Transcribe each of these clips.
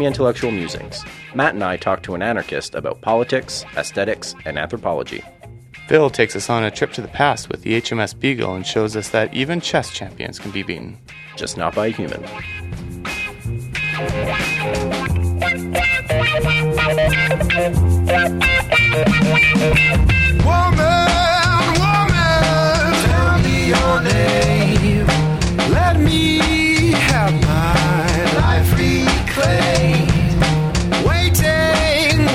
Today Semi Intellectual Musings, Matt and I talk to an anarchist about politics, aesthetics, and anthropology. Phil takes us on a trip to the past with the HMS Beagle and shows us that even chess champions can be beaten. Just not by a human. Woman, woman, tell me your name. Let me have my life reclaimed. Waiting,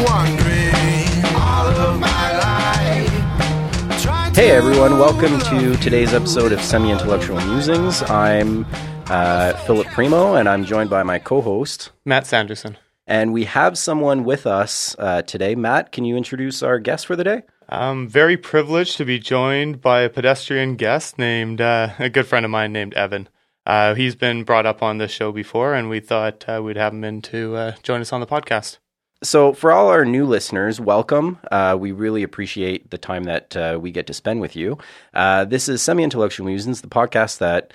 wondering all of my life. Trying Hey everyone, welcome to today's episode of Semi Intellectual Musings. I'm uh, Philip Primo, and I'm joined by my co host. Matt Sanderson. And we have someone with us uh, today. Matt, can you introduce our guest for the day? I'm very privileged to be joined by a pedestrian guest named, uh, a good friend of mine named Evan. Uh, he's been brought up on this show before, and we thought uh, we'd have him in to uh, join us on the podcast. So, for all our new listeners, welcome. Uh, we really appreciate the time that uh, we get to spend with you. Uh, this is Semi Intellectual Musings, the podcast that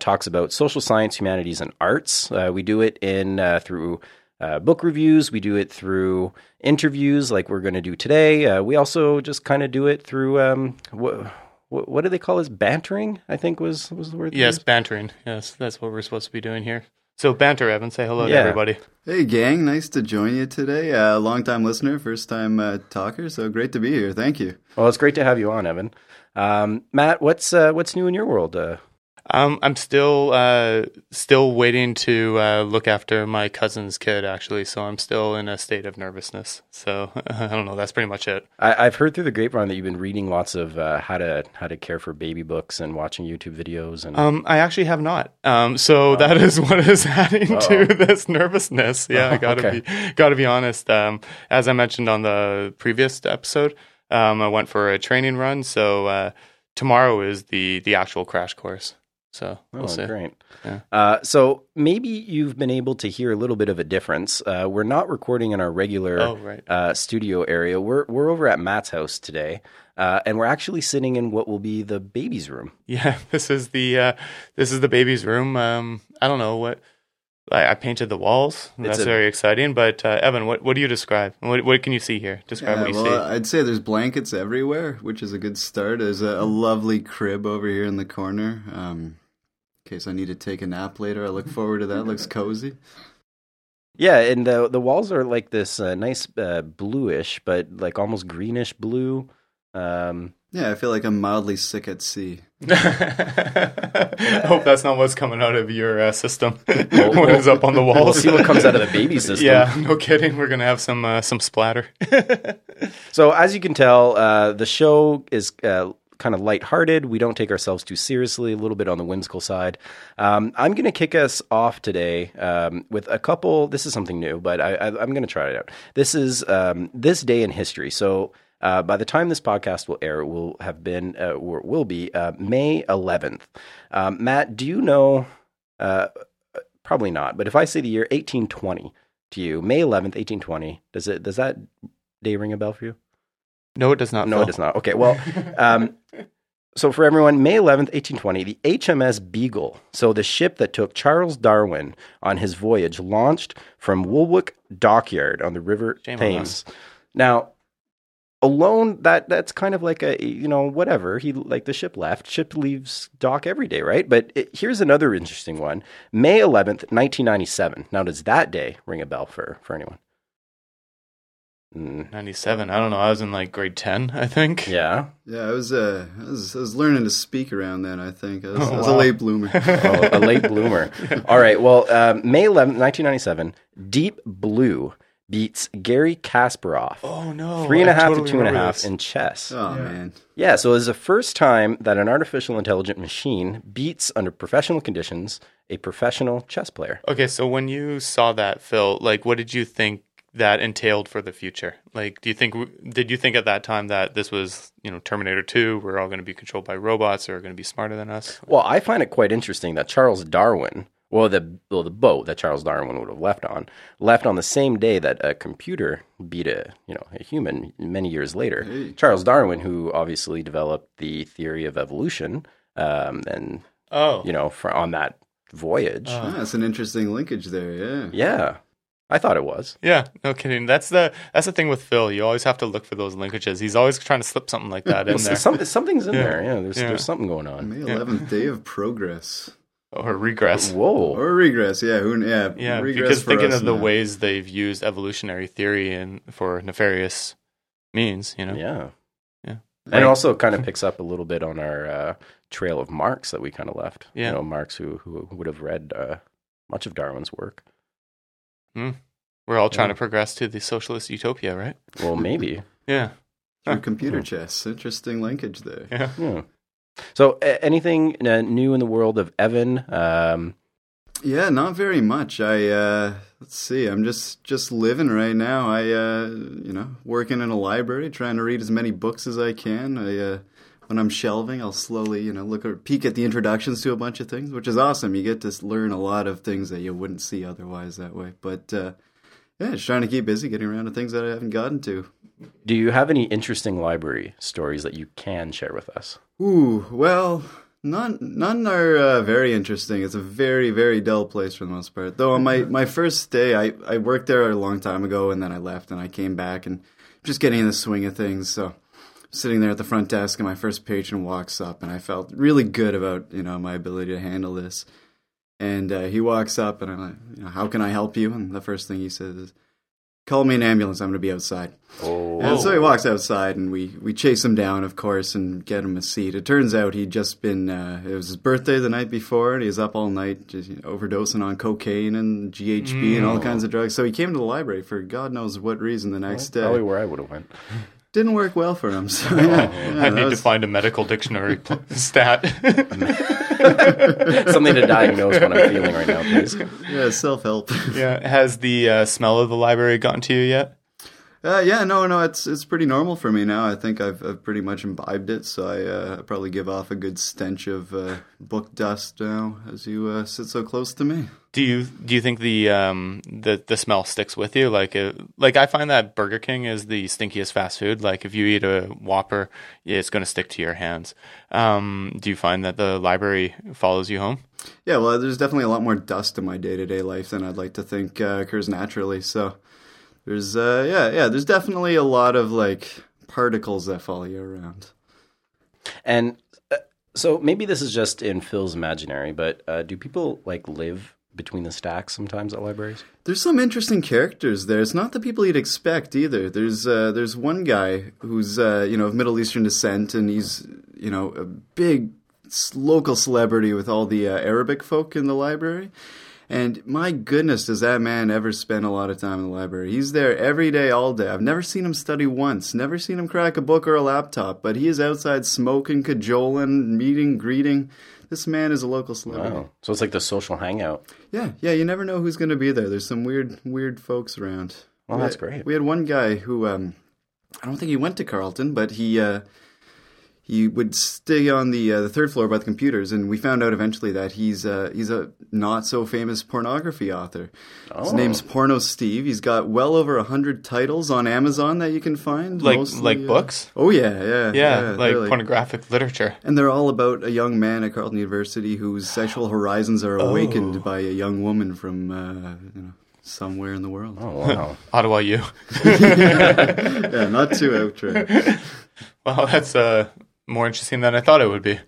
talks about social science, humanities, and arts. We do it in through book reviews. We do it through interviews, like we're going to do today. We also just kind of do it through um, what, what do they call this? Bantering, I think was was the word. Yes, used? bantering. Yes, that's what we're supposed to be doing here. So, banter, Evan. Say hello to everybody. Hey, gang. Nice to join you today. Uh, long time listener, first time uh, talker. So great to be here. Thank you. Well, it's great to have you on, Evan. Um, Matt, what's uh, what's new in your world? Uh, Um, I'm still uh, still waiting to uh, look after my cousin's kid, actually. So I'm still in a state of nervousness. So I don't know. That's pretty much it. I, I've heard through the grapevine that you've been reading lots of uh, how to how to care for baby books and watching YouTube videos and Um, I actually have not. Um, so that is what is adding to this nervousness. Yeah, I gotta okay. be gotta be honest. Um, as I mentioned on the previous episode, um, I went for a training run. So uh, tomorrow is the the actual crash course. So we'll Oh, see. great. Yeah. Uh, so maybe you've been able to hear a little bit of a difference. Uh, we're not recording in our regular Oh, right. uh, studio area. We're we're over at Matt's house today, uh, and we're actually sitting in what will be the baby's room. Yeah, this is the uh, this is the baby's room. Um, I don't know what I, I painted the walls. It's That's a- very exciting. But uh, Evan, what what do you describe? What what can you see here? Describe Yeah, what you well, see. I'd say there's blankets everywhere, which is a good start. There's a, a lovely crib over here in the corner. Um, in case I need to take a nap later, I look forward to that. Looks cozy. Yeah, and the the walls are like this uh, nice uh, bluish, but like almost greenish blue. Um, Yeah, I feel like I'm mildly sick at sea. I hope that's not what's coming out of your uh, system Well, when it's up on the walls. We'll see what comes out of the baby system. Yeah, no kidding. We're gonna have some uh, some splatter. So as you can tell, uh, the show is uh, kind of lighthearted. We don't take ourselves too seriously, a little bit on the whimsical side. Um, I'm going to kick us off today um, with a couple. This is something new, but I, I, I'm going to try it out. This is um, this day in history. So. Uh, by the time this podcast will air, it will have been uh, or will be uh, May 11th. Um, Matt, do you know? Uh, probably not. But if I say the year 1820 to you, May 11th, 1820, does it does that day ring a bell for you? No, it does not. No, Phil. it does not. Okay, well, um, so for everyone, May 11th, 1820, the HMS Beagle, so the ship that took Charles Darwin on his voyage, launched from Woolwich Dockyard on the River Shame Thames. Now, alone, that that's kind of like a you know whatever. He like the ship left. Ship leaves dock every day, right? But it, here's another interesting one: May 11th, 1997. Now, does that day ring a bell for for anyone? Mm, 97. I don't know. I was in like grade 10, I think. yeah. Yeah, I was, uh, I was, I was learning to speak around then. I think I was, Oh, I was wow. a late bloomer. oh, a late bloomer. All right. Well, um, May 11th, 1997, Deep Blue beats Gary Kasparov. Oh no. Three and a I half totally to two and a remember half this. in chess. Oh man, Yeah, so it was the first time that an artificial intelligent machine beats, under professional conditions, a professional chess player. Okay, so when you saw that, Phil, like, what did you think that entailed for the future? Like, do you think did you think at that time that this was, you know, Terminator Two? We're all going to be controlled by robots or are going to be smarter than us? Well, I find it quite interesting that Charles Darwin, well, the well, the boat that Charles Darwin would have left on, left on the same day that a computer beat a you know a human many years later. Charles Darwin, who obviously developed the theory of evolution, um, and Oh, you know, for, on that voyage. Ah, that's an interesting linkage there. Yeah. yeah, I thought it was. Yeah, no kidding. That's the that's the thing with Phil. You always have to look for those linkages. He's always trying to slip something like that in Well, there, some, something's in Yeah. there. Yeah, there's Yeah. there's something going on. May eleventh day of progress or regress. Whoa. or regress. Yeah. Who? Yeah. Yeah, regress because thinking us of the now. ways they've used evolutionary theory and for nefarious means, you know. Yeah. Yeah. And it also kind of picks up a little bit on our uh, trail of Marx that we kind of left. Yeah. You know, Marx who who would have read uh, much of Darwin's work. We're all trying Yeah. to progress to the socialist utopia, right? Well, maybe. Yeah. Through computer chess. Interesting linkage there. Yeah. yeah. So, anything uh, new in the world of Evan? Um, Yeah, not very much. I uh let's see. I'm just just living right now. I uh you know, working in a library, trying to read as many books as I can. I uh when I'm shelving, I'll slowly, you know, look or peek at the introductions to a bunch of things, which is awesome. You get to learn a lot of things that you wouldn't see otherwise that way. But uh yeah, just trying to keep busy getting around to things that I haven't gotten to. Do you have any interesting library stories that you can share with us? Ooh, well, none none are uh, very interesting. It's a very very dull place for the most part. Though on my my first day, I I worked there a long time ago, and then I left, and I came back, and just getting in the swing of things. So sitting there at the front desk, and my first patron walks up, and I felt really good about you know my ability to handle this. And uh, he walks up, and I'm like, you know, how can I help you? And the first thing he says is, "Call me an ambulance. I'm going to be outside." Oh, And so he walks outside, and we, we chase him down, of course, and get him a seat. It turns out he'd just been, uh, it was his birthday the night before, and he was up all night just you know, overdosing on cocaine and GHB and all kinds of drugs. So he came to the library for God knows what reason the next day. probably where I would have went. Didn't work well for him. So, yeah, yeah, I need was- to find a medical dictionary pl- stat. Something to diagnose what I'm feeling right now, please. yeah, self help. yeah. Has the uh, smell of the library gotten to you yet? Uh, yeah, no, no, it's it's pretty normal for me now. I think I've, I've pretty much imbibed it, so I uh, probably give off a good stench of uh, book dust now as you uh, sit so close to me. Do you do you think the um the the smell sticks with you? Like uh like I find that Burger King is the stinkiest fast food. Like if you eat a Whopper, it's going to stick to your hands. Um, do you find that the library follows you home? Yeah, well, there's definitely a lot more dust in my day to day life than I'd like to think uh, occurs naturally. So there's, uh, yeah, yeah, there's definitely a lot of like particles that follow you around. And uh, so maybe this is just in Phil's imaginary, but uh, do people like live between the stacks sometimes at libraries? There's some interesting characters there. It's not the people you'd expect either. There's uh, there's one guy who's uh, you know of Middle Eastern descent, and he's you know a big local celebrity with all the uh, Arabic folk in the library. And my goodness, does that man ever spend a lot of time in the library? He's there every day, all day. I've never seen him study once, never seen him crack a book or a laptop, but he is outside smoking, cajoling, meeting, greeting. This man is a local celebrity. Wow. So it's like the social hangout. Yeah, yeah, you never know who's going to be there. There's some weird, weird folks around. Well, We that's had- great. We had one guy who, um, I don't think he went to Carleton, but he uh, he would stay on the uh, the third floor by the computers, and we found out eventually that he's uh, he's a not so famous pornography author. His Oh. name's Porno Steve. He's got well over a hundred titles on Amazon that you can find. Like mostly, like uh, books? Oh yeah, yeah, Yeah, like really. pornographic literature. And they're all about a young man at Carleton University whose sexual horizons are awakened Oh. by a young woman from uh, you know somewhere in the world. Oh wow. Ottawa, you. Yeah, not too out there. Well, that's uh more interesting than I thought it would be.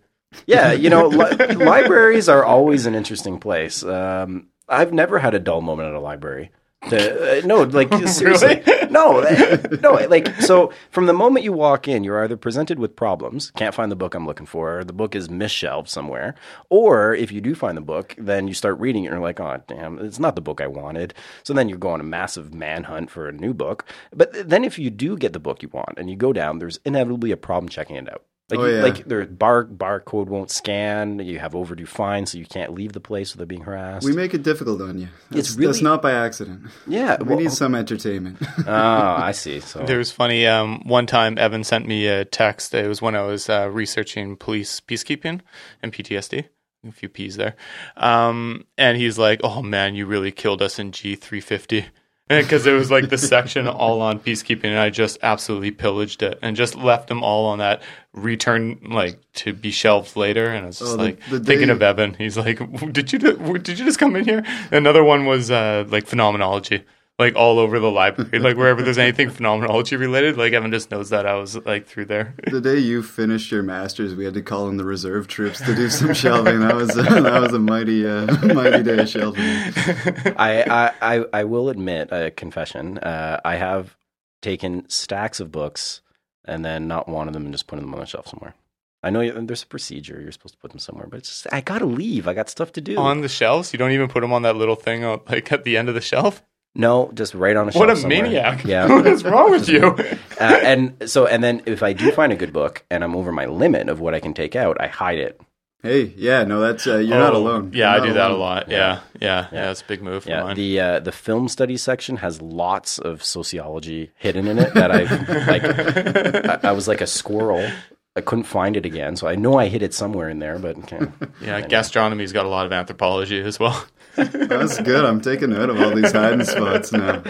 yeah, you know, li- libraries are always an interesting place. Um, I've never had a dull moment at a library. The, uh, no, like seriously, no, uh, no. Like so, from the moment you walk in, you're either presented with problems, can't find the book I'm looking for, or the book is misshelved somewhere, or if you do find the book, then you start reading it and you're like, oh damn, it's not the book I wanted. So then you go on a massive manhunt for a new book. But then if you do get the book you want and you go down, there's inevitably a problem checking it out. Like, Oh, yeah. like their bar barcode won't scan. You have overdue fines, so you can't leave the place without being harassed. We make it difficult on you. That's, It's really- that's not by accident. yeah. We well- need some entertainment. oh, I see. So There was funny. Um, one time, Evan sent me a text. It was when I was uh, researching police peacekeeping and PTSD. A few P's there. Um, and he's like, "Oh man, you really killed us in G three fifty." because it was like the section all on peacekeeping, and I just absolutely pillaged it and just left them all on that return like to be shelved later. And I was just Oh, like the thinking day- of Evan. He's like, "Did you did you just come in here?" Another one was uh, like phenomenology. Like all over the library, like wherever there's anything phenomenology related, like Evan just knows that I was like through there. The day you finished your masters, we had to call in the reserve troops to do some shelving. That was that was a mighty uh, mighty day of shelving. I, I, I, I will admit a confession. Uh, I have taken stacks of books and then not one of them and just putting them on the shelf somewhere. I know there's a procedure. You're supposed to put them somewhere, but it's just, I gotta leave. I got stuff to do. On the shelves, you don't even put them on that little thing, like at the end of the shelf. No, just right on a shelf. What a somewhere. maniac! Yeah. what is wrong with you? uh, and so, and then if I do find a good book and I'm over my limit of what I can take out, I hide it. Hey, yeah, no, that's uh, you're not Oh, alone. Yeah, You're I not do that a lot. Yeah, yeah, yeah. It's a big move Yeah, mine. the uh, the film studies section has lots of sociology hidden in it that I like. I, I was like a squirrel. I couldn't find it again, so I know I hid it somewhere in there. But okay. yeah, gastronomy's got a lot of anthropology as well. That's good. I'm taking note of all these hiding spots now.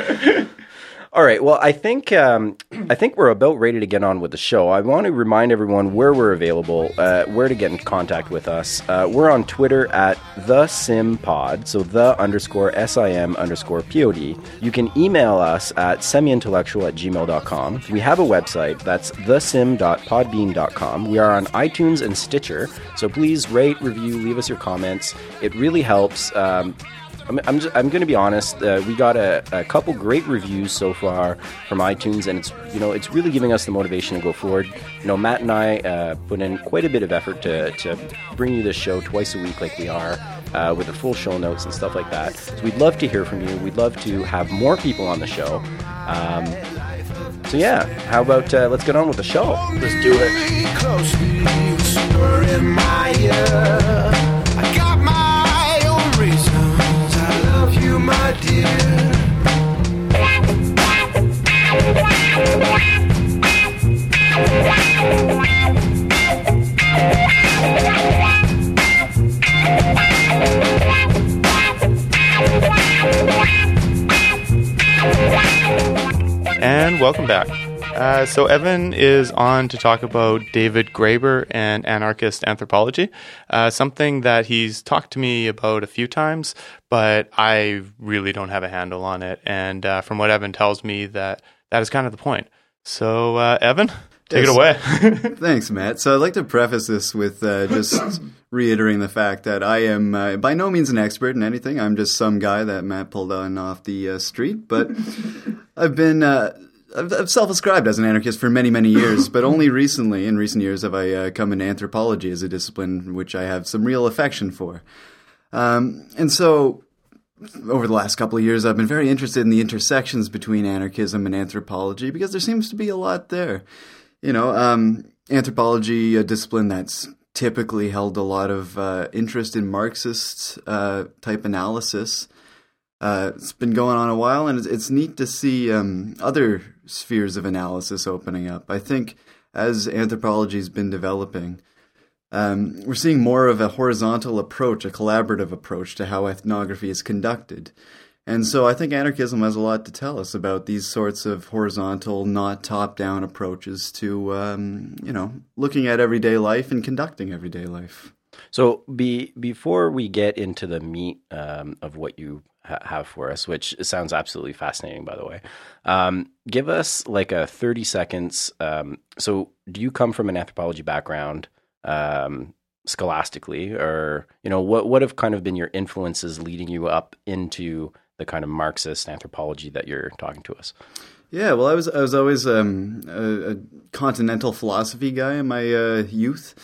All right. Well, I think um, I think we're about ready to get on with the show. I want to remind everyone where we're available, uh, where to get in contact with us. Uh, we're on Twitter at the Sim Pod, so the underscore sim underscore pod. You can email us at semiintellectual at gmail.com. We have a website that's thesim.podbean.com. We are on iTunes and Stitcher, so please rate, review, leave us your comments. It really helps. Um, I'm, I'm, just, I'm going to be honest. Uh, we got a, a couple great reviews so far from iTunes, and it's you know it's really giving us the motivation to go forward. You know, Matt and I uh, put in quite a bit of effort to, to bring you this show twice a week, like we are, uh, with the full show notes and stuff like that. So we'd love to hear from you. We'd love to have more people on the show. Um, so yeah, how about uh, let's get on with the show? Let's do it. And welcome back. Uh, so Evan is on to talk about David Graeber and anarchist anthropology, uh, something that he's talked to me about a few times, but I really don't have a handle on it. And uh, from what Evan tells me, that that is kind of the point. So uh, Evan, take Yes. it away. Thanks, Matt. So I'd like to preface this with uh, just reiterating the fact that I am uh, by no means an expert in anything. I'm just some guy that Matt pulled on off the uh, street, but I've been. Uh, I've, self-ascribed as an anarchist for many, many years, but only recently, in recent years, have I uh, come into anthropology as a discipline which I have some real affection for. Um, and so, over the last couple of years, I've been very interested in the intersections between anarchism and anthropology because there seems to be a lot there. You know, um, anthropology, a discipline that's typically held a lot of uh, interest in Marxist uh, type analysis. Uh, it's been going on a while, and it's, it's neat to see um, other spheres of analysis opening up. I think as anthropology's been developing, um, we're seeing more of a horizontal approach, a collaborative approach to how ethnography is conducted. And so I think anarchism has a lot to tell us about these sorts of horizontal, not top down approaches to, um, you know, looking at everyday life and conducting everyday life. So be before we get into the meat um, of what you have for us, which sounds absolutely fascinating, by the way, um, give us like a thirty seconds. Um, so, do you come from an anthropology background, um, scholastically, or you know what what have kind of been your influences leading you up into the kind of Marxist anthropology that you're talking to us? Yeah, well, I was I was always um, a, a continental philosophy guy in my uh, youth,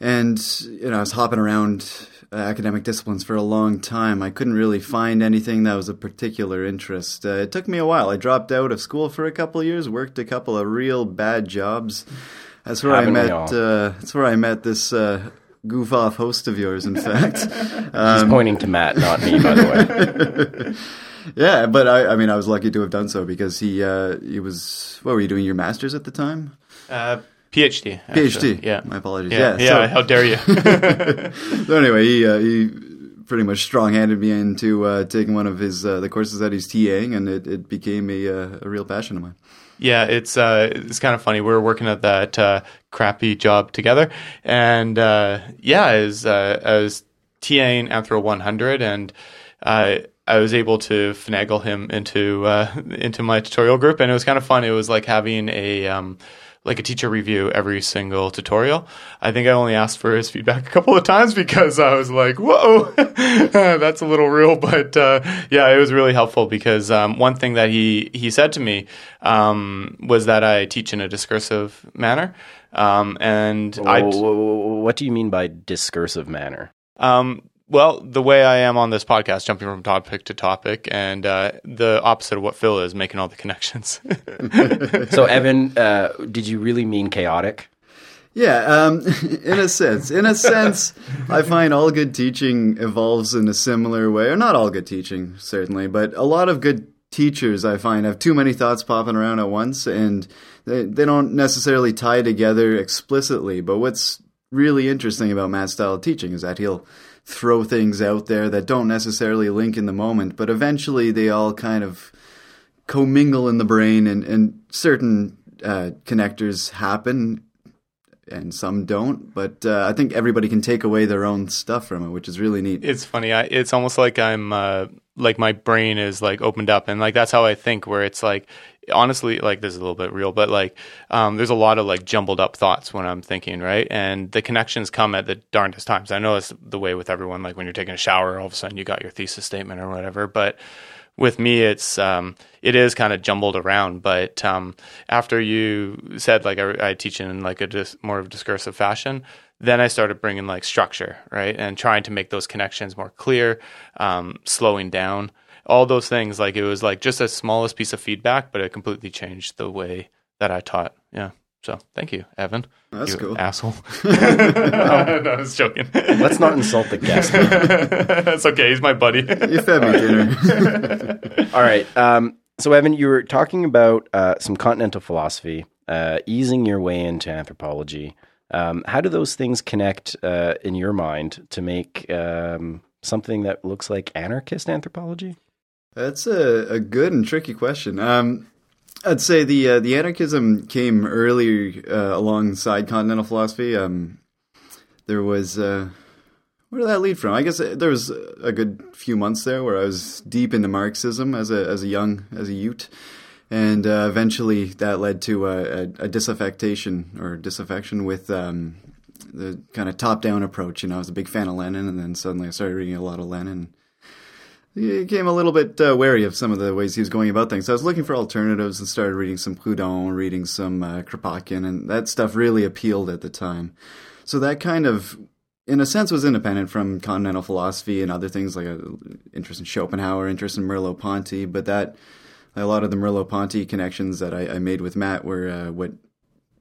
and you know I was hopping around uh, academic disciplines for a long time. I couldn't really find anything that was of particular interest. Uh, it took me a while. I dropped out of school for a couple of years, worked a couple of real bad jobs. That's where Haven't I met. Uh, that's where I met this uh, goof off host of yours. In fact. He's pointing to Matt, not me, by the way. Yeah, but I, I mean, I was lucky to have done so because he, uh, he was. What were you doing? Your master's at the time? uh, PhD. actually. PhD. Yeah. My apologies. Yeah. Yeah. Yeah. so- how dare you? so anyway, he uh, he pretty much strong-handed me into uh, taking one of his uh, the courses that he's TAing, and it, it became a, uh, a real passion of mine. Yeah, it's uh, it's kind of funny. We were working at that uh, crappy job together, and uh, yeah, as was uh, I TAing Anthro 100, and I I was able to finagle him into uh, into my tutorial group, and it was kind of fun. It was like having a um, like a teacher review every single tutorial. I think I only asked for his feedback a couple of times because I was like, "Whoa, that's a little real." But uh, yeah, it was really helpful because um, one thing that he he said to me um, was that I teach in a discursive manner, um, and I. Wh- wh- What do you mean by discursive manner? Um, well, the way I am on this podcast, jumping from topic to topic, and uh, the opposite of what Phil is, making all the connections. So, Evan, uh, did you really mean chaotic? Yeah, um, in a sense. In a sense, I find all good teaching evolves in a similar way. Or not all good teaching, certainly, but a lot of good teachers I find have too many thoughts popping around at once and they, they don't necessarily tie together explicitly. But what's really interesting about Matt's style of teaching is that he'll throw things out there that don't necessarily link in the moment, but eventually they all kind of commingle in the brain and, and certain uh, connectors happen and some don't. But uh, I think everybody can take away their own stuff from it, which is really neat. it's funny. I, it's almost like I'm uh, like my brain is like opened up, and like that's how I think. Where it's like honestly, like this is a little bit real, but like um, there's a lot of like jumbled up thoughts when I'm thinking, right? And the connections come at the darndest times. I know it's the way with everyone. Like when you're taking a shower, all of a sudden you got your thesis statement or whatever, but with me it's um, it is kind of jumbled around but um, after you said like I, I teach in like a dis- more of a discursive fashion then i started bringing like structure right and trying to make those connections more clear um, slowing down all those things like it was like just the smallest piece of feedback but it completely changed the way that i taught yeah so thank you evan That's you cool. asshole no, i was joking Let's not insult the guest. that's okay he's my buddy You fed me dinner. All right. Um, so, Evan, you were talking about uh, some continental philosophy, uh, easing your way into anthropology. Um, how do those things connect uh, in your mind to make um, something that looks like anarchist anthropology? That's a, a good and tricky question. Um, I'd say the uh, the anarchism came earlier uh, alongside continental philosophy. Um, there was uh, where did that lead from? I guess uh, there was a good few months there where I was deep into Marxism as a as a young as a youth, and uh, eventually that led to a, a, a disaffection or disaffection with um, the kind of top down approach. You know, I was a big fan of Lenin, and then suddenly I started reading a lot of Lenin became a little bit uh, wary of some of the ways he was going about things. So I was looking for alternatives and started reading some Proudhon, reading some uh, Kropotkin, and that stuff really appealed at the time. So that kind of, in a sense, was independent from continental philosophy and other things like a interest in Schopenhauer, interest in Merleau-Ponty. But that a lot of the Merleau-Ponty connections that I, I made with Matt were uh, what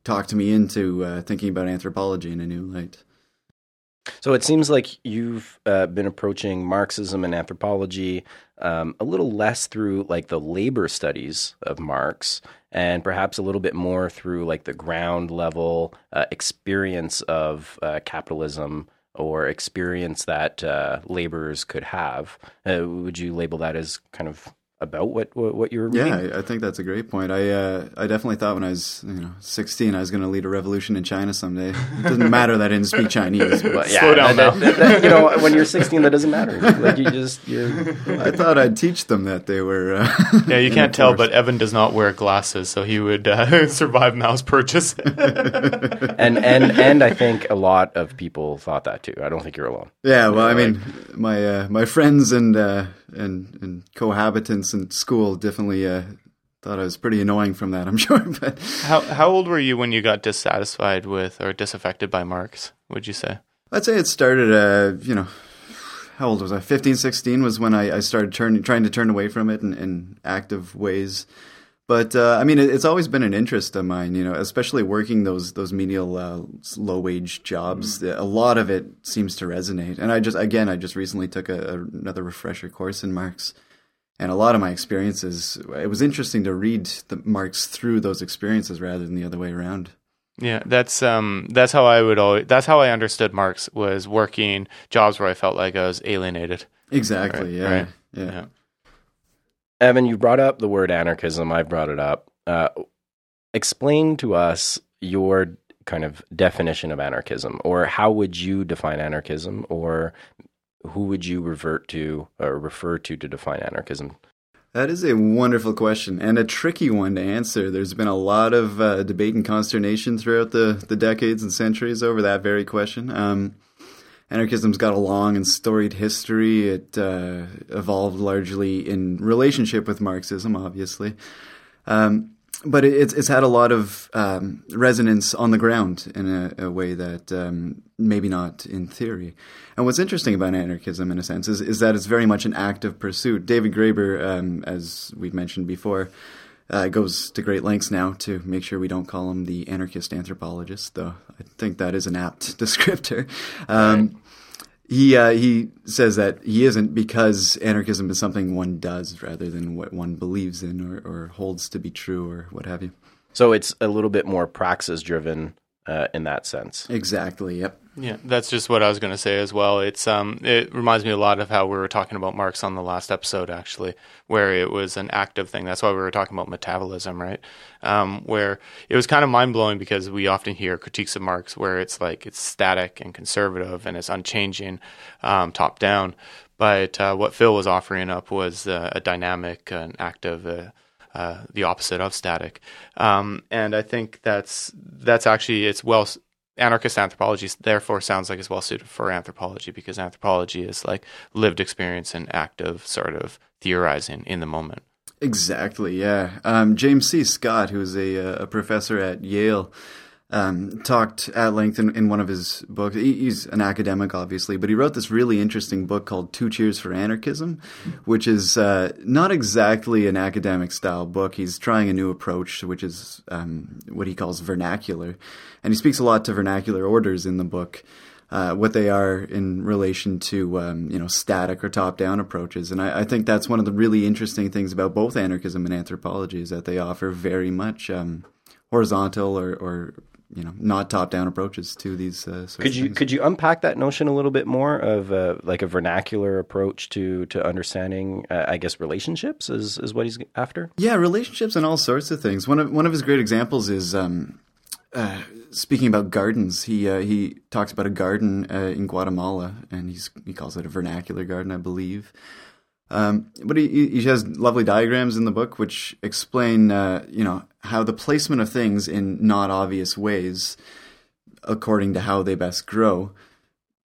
talked me into uh, thinking about anthropology in a new light. So it seems like you've uh, been approaching Marxism and anthropology um, a little less through like the labor studies of Marx, and perhaps a little bit more through like the ground level uh, experience of uh, capitalism or experience that uh, laborers could have. Uh, would you label that as kind of about what what, what you were reading? Yeah, I, I think that's a great point. I uh, I definitely thought when I was you know 16 I was going to lead a revolution in China someday. It doesn't matter that I didn't speak Chinese. But But yeah, Slow down that- now. that- that- you know, when you're 16, that doesn't matter. Like you just you're I thought I'd teach them that they were. Uh, Yeah, you can't tell, but Evan does not wear glasses, so he would uh, survive Mao's purges. and and and I think a lot of people thought that too. I don't think you're alone. yeah, well, I mean, my uh, my friends and uh, and and cohabitants in school definitely uh, thought I was pretty annoying from that. I'm sure, but how how old were you when you got dissatisfied with or disaffected by Marx? Would you say? I'd say it started, uh, you know, how old was I? 15, 16 was when I, I started turning, trying to turn away from it in, in active ways. But uh, I mean, it, it's always been an interest of mine, you know, especially working those those menial, uh, low wage jobs. A lot of it seems to resonate. And I just, again, I just recently took a, a, another refresher course in Marx, and a lot of my experiences. It was interesting to read the Marx through those experiences rather than the other way around. Yeah, that's um that's how I would always that's how I understood Marx was working jobs where I felt like I was alienated. Exactly. Right, yeah. right. Yeah. Yeah. Evan, you brought up the word anarchism. I've brought it up. Uh, explain to us your kind of definition of anarchism, or how would you define anarchism, or who would you revert to or refer to to define anarchism? That is a wonderful question and a tricky one to answer. There's been a lot of uh, debate and consternation throughout the, the decades and centuries over that very question. Um, anarchism's got a long and storied history. It uh, evolved largely in relationship with Marxism, obviously. Um, but it's, it's had a lot of um, resonance on the ground in a, a way that um, maybe not in theory. And what's interesting about anarchism, in a sense, is, is that it's very much an active pursuit. David Graeber, um, as we've mentioned before, uh, goes to great lengths now to make sure we don't call him the anarchist anthropologist, though I think that is an apt descriptor. Um, He uh, he says that he isn't because anarchism is something one does rather than what one believes in or, or holds to be true or what have you. So it's a little bit more praxis driven uh, in that sense. Exactly. Yep. Yeah, that's just what I was going to say as well. It's um, it reminds me a lot of how we were talking about Marx on the last episode, actually, where it was an active thing. That's why we were talking about metabolism, right? Um, where it was kind of mind blowing because we often hear critiques of Marx where it's like it's static and conservative and it's unchanging, um, top down. But uh, what Phil was offering up was uh, a dynamic, an active. Uh, the opposite of static, um, and I think that's that's actually it's well anarchist anthropology therefore sounds like it's well suited for anthropology because anthropology is like lived experience and active sort of theorizing in the moment. Exactly. Yeah. Um, James C. Scott, who's a, uh, a professor at Yale, um, talked at length in, in one of his books. He, he's an academic, obviously, but he wrote this really interesting book called Two Cheers for Anarchism, which is uh, not exactly an academic style book. He's trying a new approach, which is um, what he calls vernacular. And he speaks a lot to vernacular orders in the book. Uh, what they are in relation to um, you know static or top down approaches, and I, I, think that's one of the really interesting things about both anarchism and anthropology is that they offer very much um, horizontal or, or you know not top down approaches to these. Uh, could you things. could you unpack that notion a little bit more of uh, like a vernacular approach to to understanding uh, I guess relationships is is what he's after? Yeah, relationships and all sorts of things. One of one of his great examples is. Um, uh, speaking about gardens, he uh, he talks about a garden uh, in Guatemala, and he's he calls it a vernacular garden, I believe. Um, but he, he has lovely diagrams in the book which explain, uh, you know, how the placement of things in not obvious ways, according to how they best grow,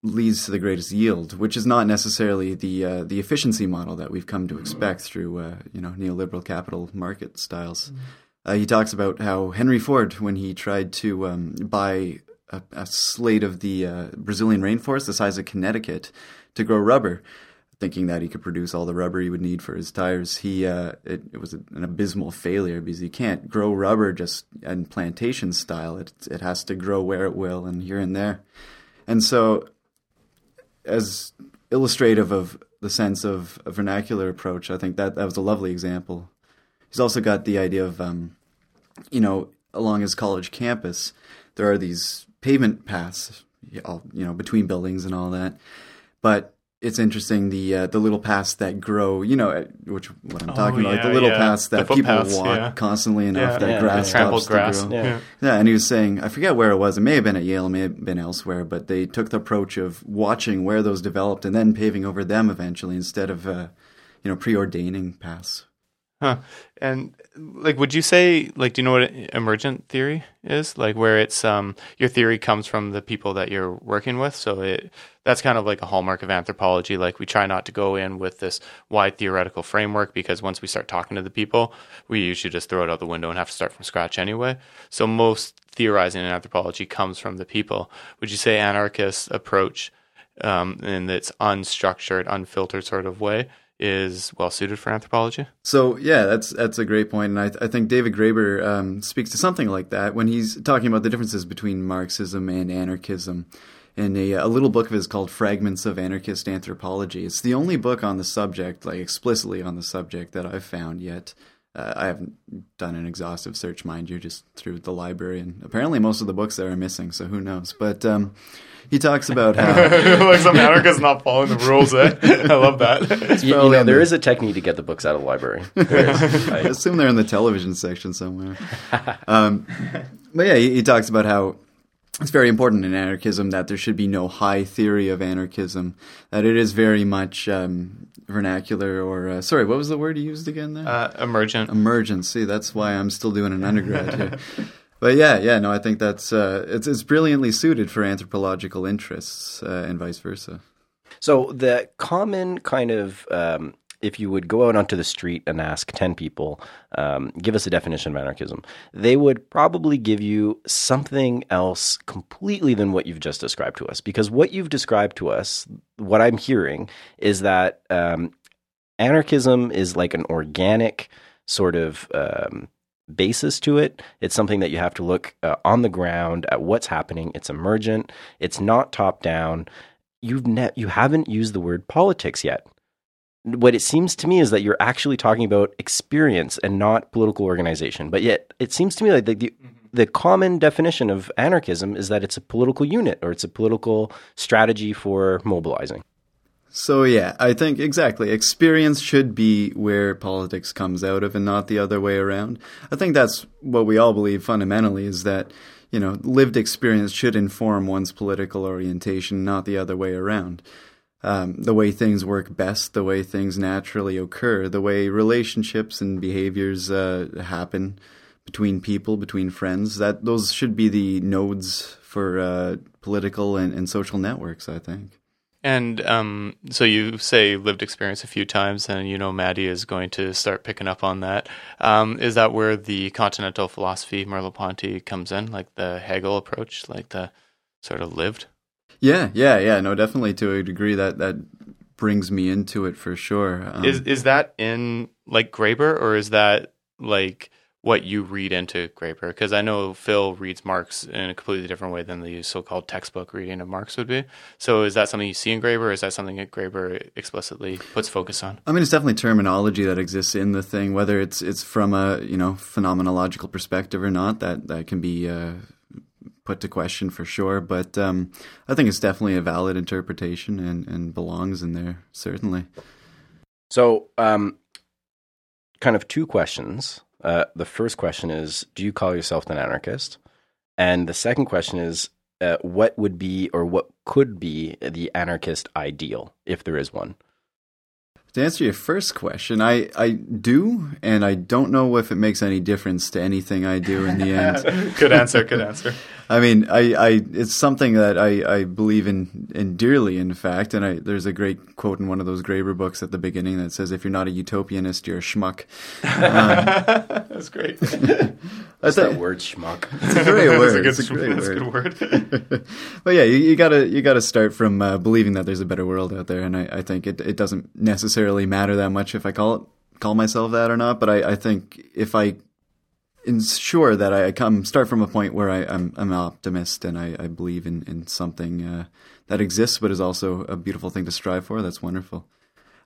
leads to the greatest yield, which is not necessarily the uh, the efficiency model that we've come to expect through, uh, you know, neoliberal capital market styles. Mm-hmm. Uh, he talks about how Henry Ford, when he tried to um, buy a, a, slate of the uh, Brazilian rainforest the size of Connecticut to grow rubber, thinking that he could produce all the rubber he would need for his tires, he uh, it, it, was an abysmal failure because you can't grow rubber just in plantation style. It it has to grow where it will and here and there, and so as illustrative of the sense of a vernacular approach, I think that that was a lovely example he's also got the idea of, um, you know, along his college campus, there are these pavement paths, you know, between buildings and all that. But it's interesting the uh, the little paths that grow, you know, which what I'm Oh, talking about, yeah, like the little yeah. paths that people footpaths, walk yeah. constantly enough Yeah. that Yeah, grass stops grass. to grow. Yeah. Yeah, and he was saying, I forget where it was. It may have been at Yale, it may have been elsewhere, but they took the approach of watching where those developed and then paving over them eventually instead of, uh, you know, preordaining paths. Huh. And like, would you say, like, do you know what emergent theory is? Like, where it's um, your theory comes from the people that you're working with. So it that's kind of like a hallmark of anthropology. Like, we try not to go in with this wide theoretical framework because once we start talking to the people, we usually just throw it out the window and have to start from scratch anyway. So most theorizing in anthropology comes from the people. Would you say anarchist approach um, in its unstructured, unfiltered sort of way? Is well suited for anthropology. So yeah, that's that's a great point, and I, I think David Graeber um, speaks to something like that when he's talking about the differences between Marxism and anarchism. In a, a little book of his called "Fragments of Anarchist Anthropology," it's the only book on the subject, like explicitly on the subject, that I've found yet. Uh, I haven't done an exhaustive search, mind you, just through the library, and apparently most of the books there are missing. So who knows? But um, he talks about how like some anarchist not following the rules. Eh? I love that. You, you probably know, on there the- is a technique to get the books out of the library. There is. I I- assume they're in the television section somewhere. um, but yeah, he, he talks about how it's very important in anarchism that there should be no high theory of anarchism. That it is very much um, vernacular, or uh, sorry, what was the word he used again there? Uh, emergent. emergency. That's why I'm still doing an undergrad here. But yeah, yeah, no, I think that's uh, it's it's brilliantly suited for anthropological interests uh, and vice versa. So the common kind of, um, if you would go out onto the street and ask ten people, um, give us a definition of anarchism, they would probably give you something else completely than what you've just described to us. Because what you've described to us, what I'm hearing is that um, anarchism is like an organic sort of um, basis to it. It's something that you have to look uh, on the ground at what's happening. It's emergent. It's not top down. You've ne- you haven't used the word politics yet. What it seems to me is that you're actually talking about experience and not political organization. But yet, it seems to me like the, the, the common definition of anarchism is that it's a political unit or it's a political strategy for mobilizing. So yeah, I think exactly experience should be where politics comes out of, and not the other way around. I think that's what we all believe fundamentally is that you know lived experience should inform one's political orientation, not the other way around. Um, the way things work best, the way things naturally occur, the way relationships and behaviors uh, happen between people, between friends. That those should be the nodes for uh, political and, and social networks. I think. And um, so you say lived experience a few times, and you know Maddie is going to start picking up on that. Um, is that where the continental philosophy Merleau-Ponty comes in, like the Hegel approach, like the sort of lived? Yeah, yeah, yeah. No, definitely to a degree that that brings me into it for sure. Um, is is that in like Graeber, or is that like what you read into Graeber? Because I know Phil reads Marx in a completely different way than the so-called textbook reading of Marx would be. So is that something you see in Graeber, or is that something that Graeber explicitly puts focus on? I mean, it's definitely terminology that exists in the thing, whether it's it's from a you know phenomenological perspective or not. That that can be uh, put to question for sure. But um, I think it's definitely a valid interpretation and, and belongs in there certainly. So, um, kind of two questions. Uh, the first question is Do you call yourself an anarchist? And the second question is uh, What would be or what could be the anarchist ideal, if there is one? To answer your first question, I, I do, and I don't know if it makes any difference to anything I do in the end. good answer. Good answer. I mean, I, I it's something that I, I believe in, in dearly, in fact. And I, there's a great quote in one of those Graeber books at the beginning that says, "If you're not a utopianist, you're a schmuck." That's great. That's That word schmuck. It's a great word. That's It's a a good, great that's a word. good word. but yeah, you, you gotta you gotta start from uh, believing that there's a better world out there, and I, I think it it doesn't necessarily matter that much if I call it call myself that or not. But I, I think if I ensure that I come start from a point where I, I'm I'm an optimist and I, I believe in in something uh, that exists, but is also a beautiful thing to strive for. That's wonderful.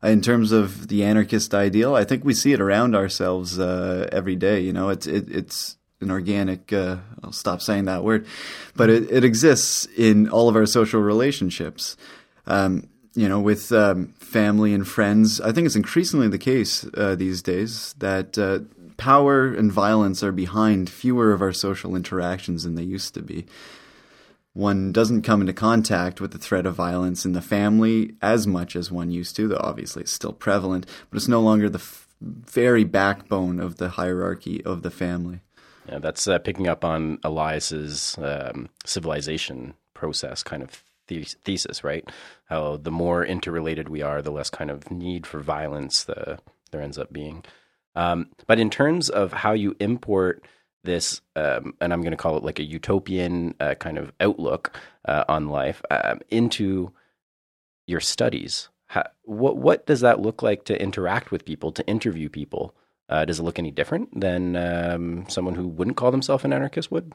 Uh, In terms of the anarchist ideal, I think we see it around ourselves uh, every day. You know, it's it, it's an organic. Uh, I'll stop saying that word, but it, it exists in all of our social relationships. Um, you know, with um, family and friends, I think it's increasingly the case uh, these days that uh, power and violence are behind fewer of our social interactions than they used to be one doesn't come into contact with the threat of violence in the family as much as one used to, though obviously it's still prevalent, but it's no longer the f- very backbone of the hierarchy of the family. Yeah, that's uh, picking up on Elias's um, civilization process kind of the- thesis, right? How the more interrelated we are, the less kind of need for violence the, there ends up being. Um, but in terms of how you import this, um, and I'm going to call it like a utopian uh, kind of outlook uh, on life um, into your studies, how, what what does that look like to interact with people, to interview people? Uh, does it look any different than um, someone who wouldn't call themselves an anarchist would?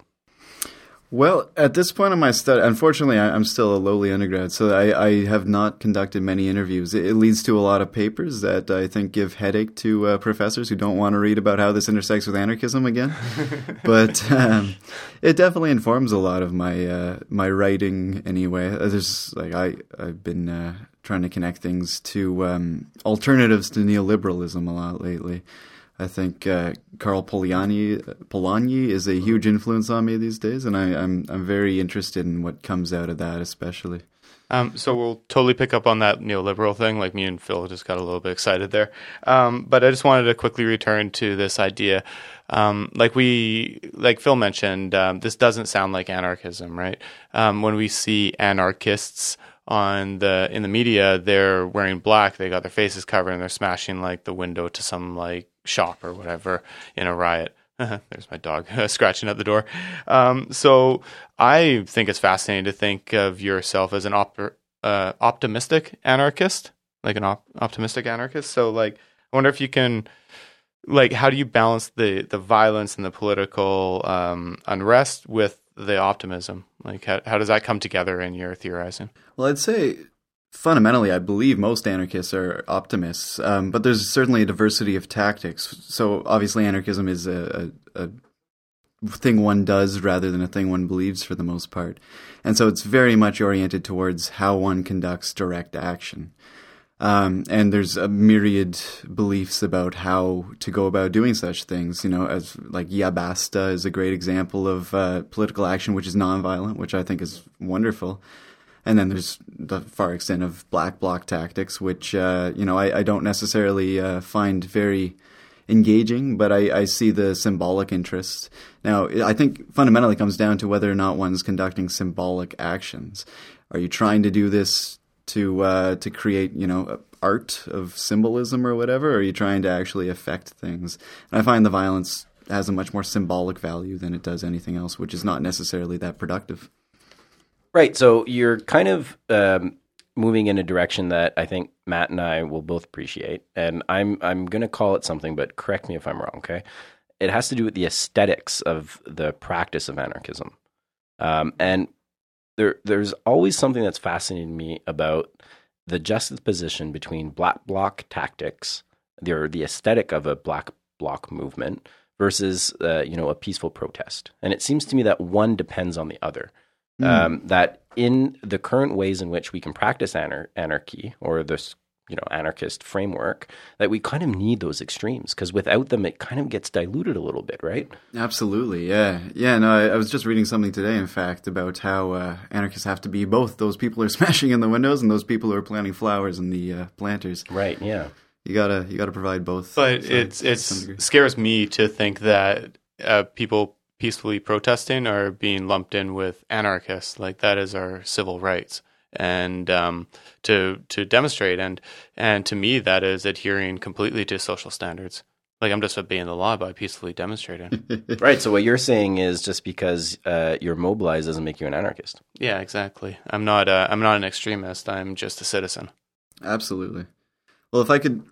Well, at this point in my study, unfortunately, I, I'm still a lowly undergrad, so I, I have not conducted many interviews. It, it leads to a lot of papers that I think give headache to uh, professors who don't want to read about how this intersects with anarchism again. but um, it definitely informs a lot of my uh, my writing anyway. Uh, There's like I I've been uh, trying to connect things to um, alternatives to neoliberalism a lot lately. I think uh, Karl Polanyi, Polanyi is a huge influence on me these days, and I, I'm I'm very interested in what comes out of that, especially. Um, so we'll totally pick up on that neoliberal thing. Like me and Phil just got a little bit excited there. Um, but I just wanted to quickly return to this idea. Um, like we, like Phil mentioned, um, this doesn't sound like anarchism, right? Um, when we see anarchists on the in the media, they're wearing black. They got their faces covered and they're smashing like the window to some like shop or whatever in a riot. There's my dog scratching at the door. Um, so I think it's fascinating to think of yourself as an op- uh, optimistic anarchist, like an op- optimistic anarchist. So like, I wonder if you can, like, how do you balance the the violence and the political um, unrest with the optimism? Like, how, how does that come together in your theorizing? Well, I'd say fundamentally, I believe most anarchists are optimists, um, but there's certainly a diversity of tactics. So obviously, anarchism is a, a, a thing one does rather than a thing one believes for the most part, and so it's very much oriented towards how one conducts direct action. Um, and there's a myriad beliefs about how to go about doing such things. You know, as like Ya Basta is a great example of uh, political action which is nonviolent, which I think is wonderful. And then there's the far extent of black bloc tactics, which uh, you know I, I don't necessarily uh, find very engaging, but I, I see the symbolic interest. Now, I think fundamentally comes down to whether or not one's conducting symbolic actions. Are you trying to do this to uh, to create you know art of symbolism or whatever? Or are you trying to actually affect things? And I find the violence has a much more symbolic value than it does anything else, which is not necessarily that productive. Right. So you're kind of um, moving in a direction that I think Matt and I will both appreciate, and I'm I'm going to call it something, but correct me if I'm wrong. Okay, it has to do with the aesthetics of the practice of anarchism, um, and there there's always something that's fascinating me about the juxtaposition between black bloc tactics, the the aesthetic of a black bloc movement versus uh, you know a peaceful protest, and it seems to me that one depends on the other um, that in the current ways in which we can practice anar- anarchy or this you know anarchist framework that we kind of need those extremes because without them it kind of gets diluted a little bit right Absolutely, yeah, yeah. No, I, I was just reading something today, in fact, about how uh, anarchists have to be both those people who are smashing in the windows and those people who are planting flowers in the uh, planters. right yeah You gotta, you gotta provide both. But sides it's to it's some degree. scares me to think that uh, people peacefully protesting are being lumped in with anarchists. Like that is our civil rights, and um, to to demonstrate and and to me that is adhering completely to social standards. Like I'm just obeying the law by peacefully demonstrating. right so what you're saying is just because uh, you're mobilized doesn't make you an anarchist yeah, exactly. I'm not uh, I'm not an extremist. I'm just a citizen. Absolutely. Well, if I could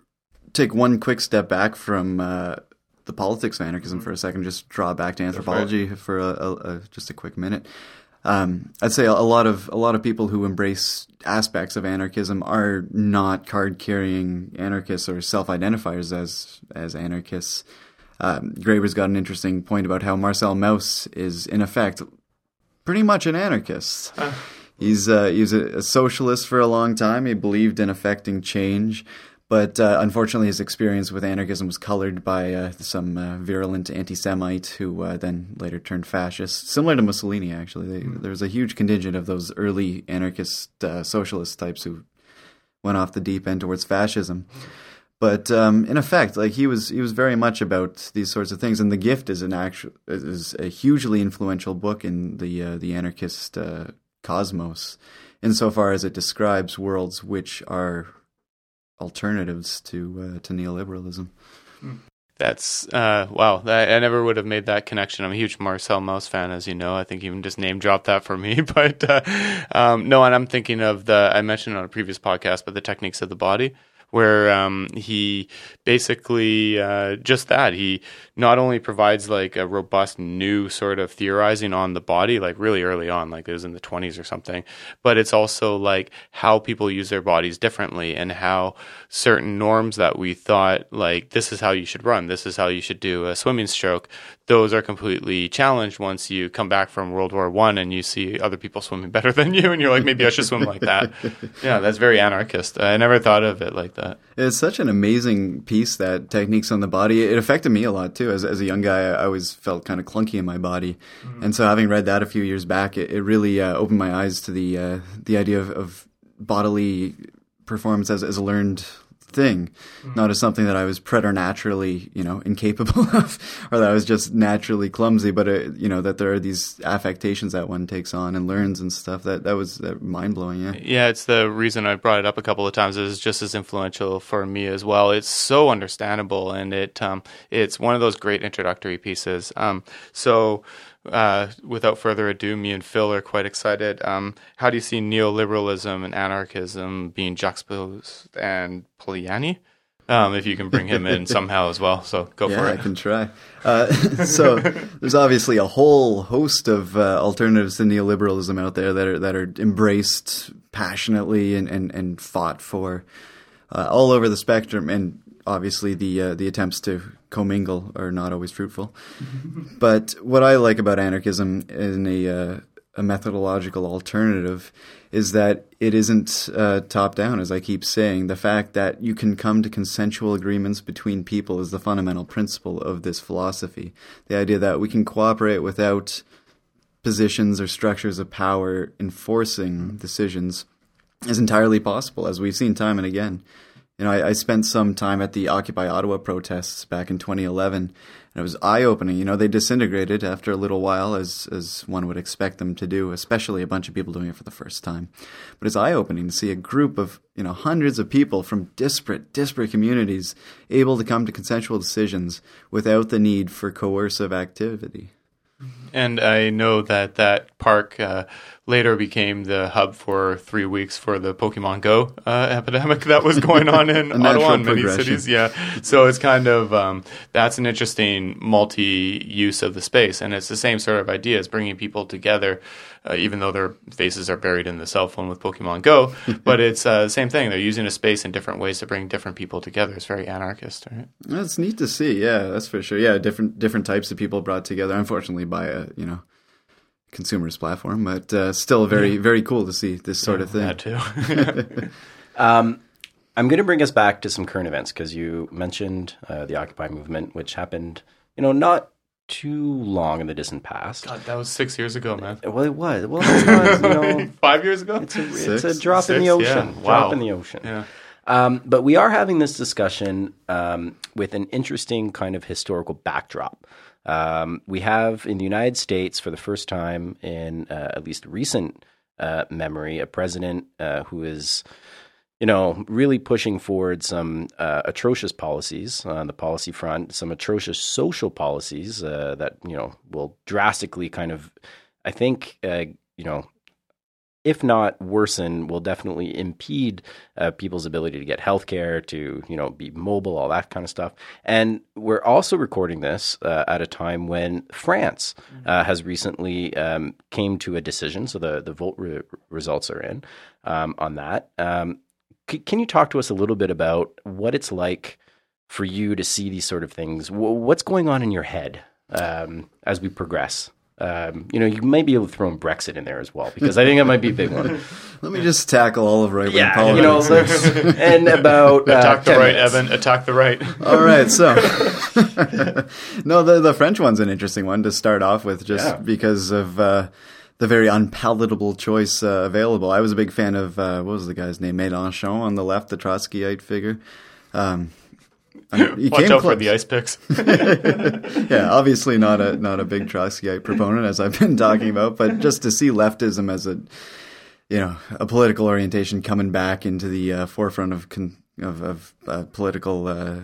take one quick step back from uh, the politics of anarchism for a second, just draw back to anthropology for a, a, a, just a quick minute. Um, I'd say a lot of a lot of people who embrace aspects of anarchism are not card-carrying anarchists or self-identifiers as as anarchists. Um, Graeber's got an interesting point about how Marcel Mauss is, in effect, pretty much an anarchist. He's uh, he was a, a socialist for a long time. He believed in affecting change, but uh, unfortunately, his experience with anarchism was colored by uh, some uh, virulent anti-Semite who uh, then later turned fascist, similar to Mussolini. Actually, they, there was a huge contingent of those early anarchist uh, socialist types who went off the deep end towards fascism. But um, in effect, like he was, he was very much about these sorts of things. And the Gift is an actual is a hugely influential book in the uh, the anarchist uh, cosmos, insofar as it describes worlds which are alternatives to uh, to neoliberalism. That's uh, wow. That, I never would have made that connection. I'm a huge Marcel Mauss fan, as you know. I think even just name dropped that for me. But uh, um, no, and I'm thinking of the I mentioned on a previous podcast, but the techniques of the body, where um, he basically uh, just that he not only provides like a robust new sort of theorizing on the body, like really early on, like it was in the 20s or something, but it's also like how people use their bodies differently and how certain norms that we thought like this is how you should run, this is how you should do a swimming stroke, those are completely challenged once you come back from World War One and you see other people swimming better than you, and you're like, maybe I should swim like that. Yeah, that's very anarchist. I never thought of it like that. It's such an amazing piece that techniques on the body. It affected me a lot too. As, as a young guy, I always felt kind of clunky in my body, and so having read that a few years back, it, it really uh, opened my eyes to the uh, the idea of, of bodily performance as, as a learned thing, not as something that I was preternaturally, you know, incapable of, or that I was just naturally clumsy. But uh, you know that there are these affectations that one takes on and learns and stuff. That that was uh, mind blowing. Yeah. Yeah, it's the reason I brought it up a couple of times. It's just as influential for me as well. It's so understandable, and it um, it's one of those great introductory pieces. Um, so. Uh, without further ado, me and Phil are quite excited. Um, how do you see neoliberalism and anarchism being juxtaposed and Polanyi? Um, if you can bring him in somehow as well, so go Yeah, for it. I can try. Uh, so there's obviously a whole host of uh, alternatives to neoliberalism out there that are that are embraced passionately and and, and fought for uh, all over the spectrum. And obviously the uh, the attempts to commingle are not always fruitful. but what I like about anarchism in a uh, a methodological alternative is that it isn't uh, top down, as I keep saying. The fact that you can come to consensual agreements between people is the fundamental principle of this philosophy. The idea that we can cooperate without positions or structures of power enforcing decisions is entirely possible, as we've seen time and again. You know, I, I spent some time at the Occupy Ottawa protests back in 2011, and it was eye-opening. You know, they disintegrated after a little while, as as one would expect them to do, especially a bunch of people doing it for the first time. But it's eye-opening to see a group of you know hundreds of people from disparate disparate communities able to come to consensual decisions without the need for coercive activity. Mm-hmm. And I know that that park uh, later became the hub for three weeks for the Pokemon Go uh, epidemic that was going on in Ottawa and many cities. Yeah, so it's kind of um, that's an interesting multi-use of the space, and it's the same sort of idea as bringing people together, uh, even though their faces are buried in the cell phone with Pokemon Go. but it's uh, the same thing. They're using a space in different ways to bring different people together. It's very anarchist, right? That's neat to see. Yeah, that's for sure. Yeah, different different types of people brought together. Unfortunately, by a you know consumers platform, but uh, still very very cool to see this sort of thing. That too. I'm going to bring us back to some current events because you mentioned uh, the Occupy movement, which happened, you know, not too long in the distant past. God, that was six years ago, man. Well, it was. Well, it's not, you know, Five years ago. it's a, it's Six? a drop in the ocean. yeah. Drop Wow. in the ocean. Yeah. Um, but we are having this discussion um, with an interesting kind of historical backdrop. Um, we have in the United States, for the first time in uh, at least recent uh, memory, a president uh, who is, you know, really pushing forward some uh, atrocious policies on the policy front, some atrocious social policies uh, that you know will drastically kind of, I think, uh, you know, if not worsen, will definitely impede uh, people's ability to get health care, to you know be mobile, all that kind of stuff. And we're also recording this uh, at a time when France uh, has recently um, came to a decision. So the the vote re- results are in um, on that. Um, c- can you talk to us a little bit about what it's like for you to see these sort of things? W- what's going on in your head um, as we progress? Um, you know, you may be able to throw in Brexit in there as well because I think that might be a big one. Let me just tackle all of right wing Yeah, politics. you know, and about uh, Attack the right, minutes. Evan. Attack the right. All right, so no, the the French one's an interesting one to start off with, just Yeah. because of uh, the very unpalatable choice uh, available. I was a big fan of uh, what was the guy's name, Mélenchon on the left, the Trotskyite figure. Um, and he Watch out for the ice picks. yeah, obviously not a not a big Trotskyite proponent as I've been talking about, but just to see leftism as a you know a political orientation coming back into the uh, forefront of con- of, of uh, political uh,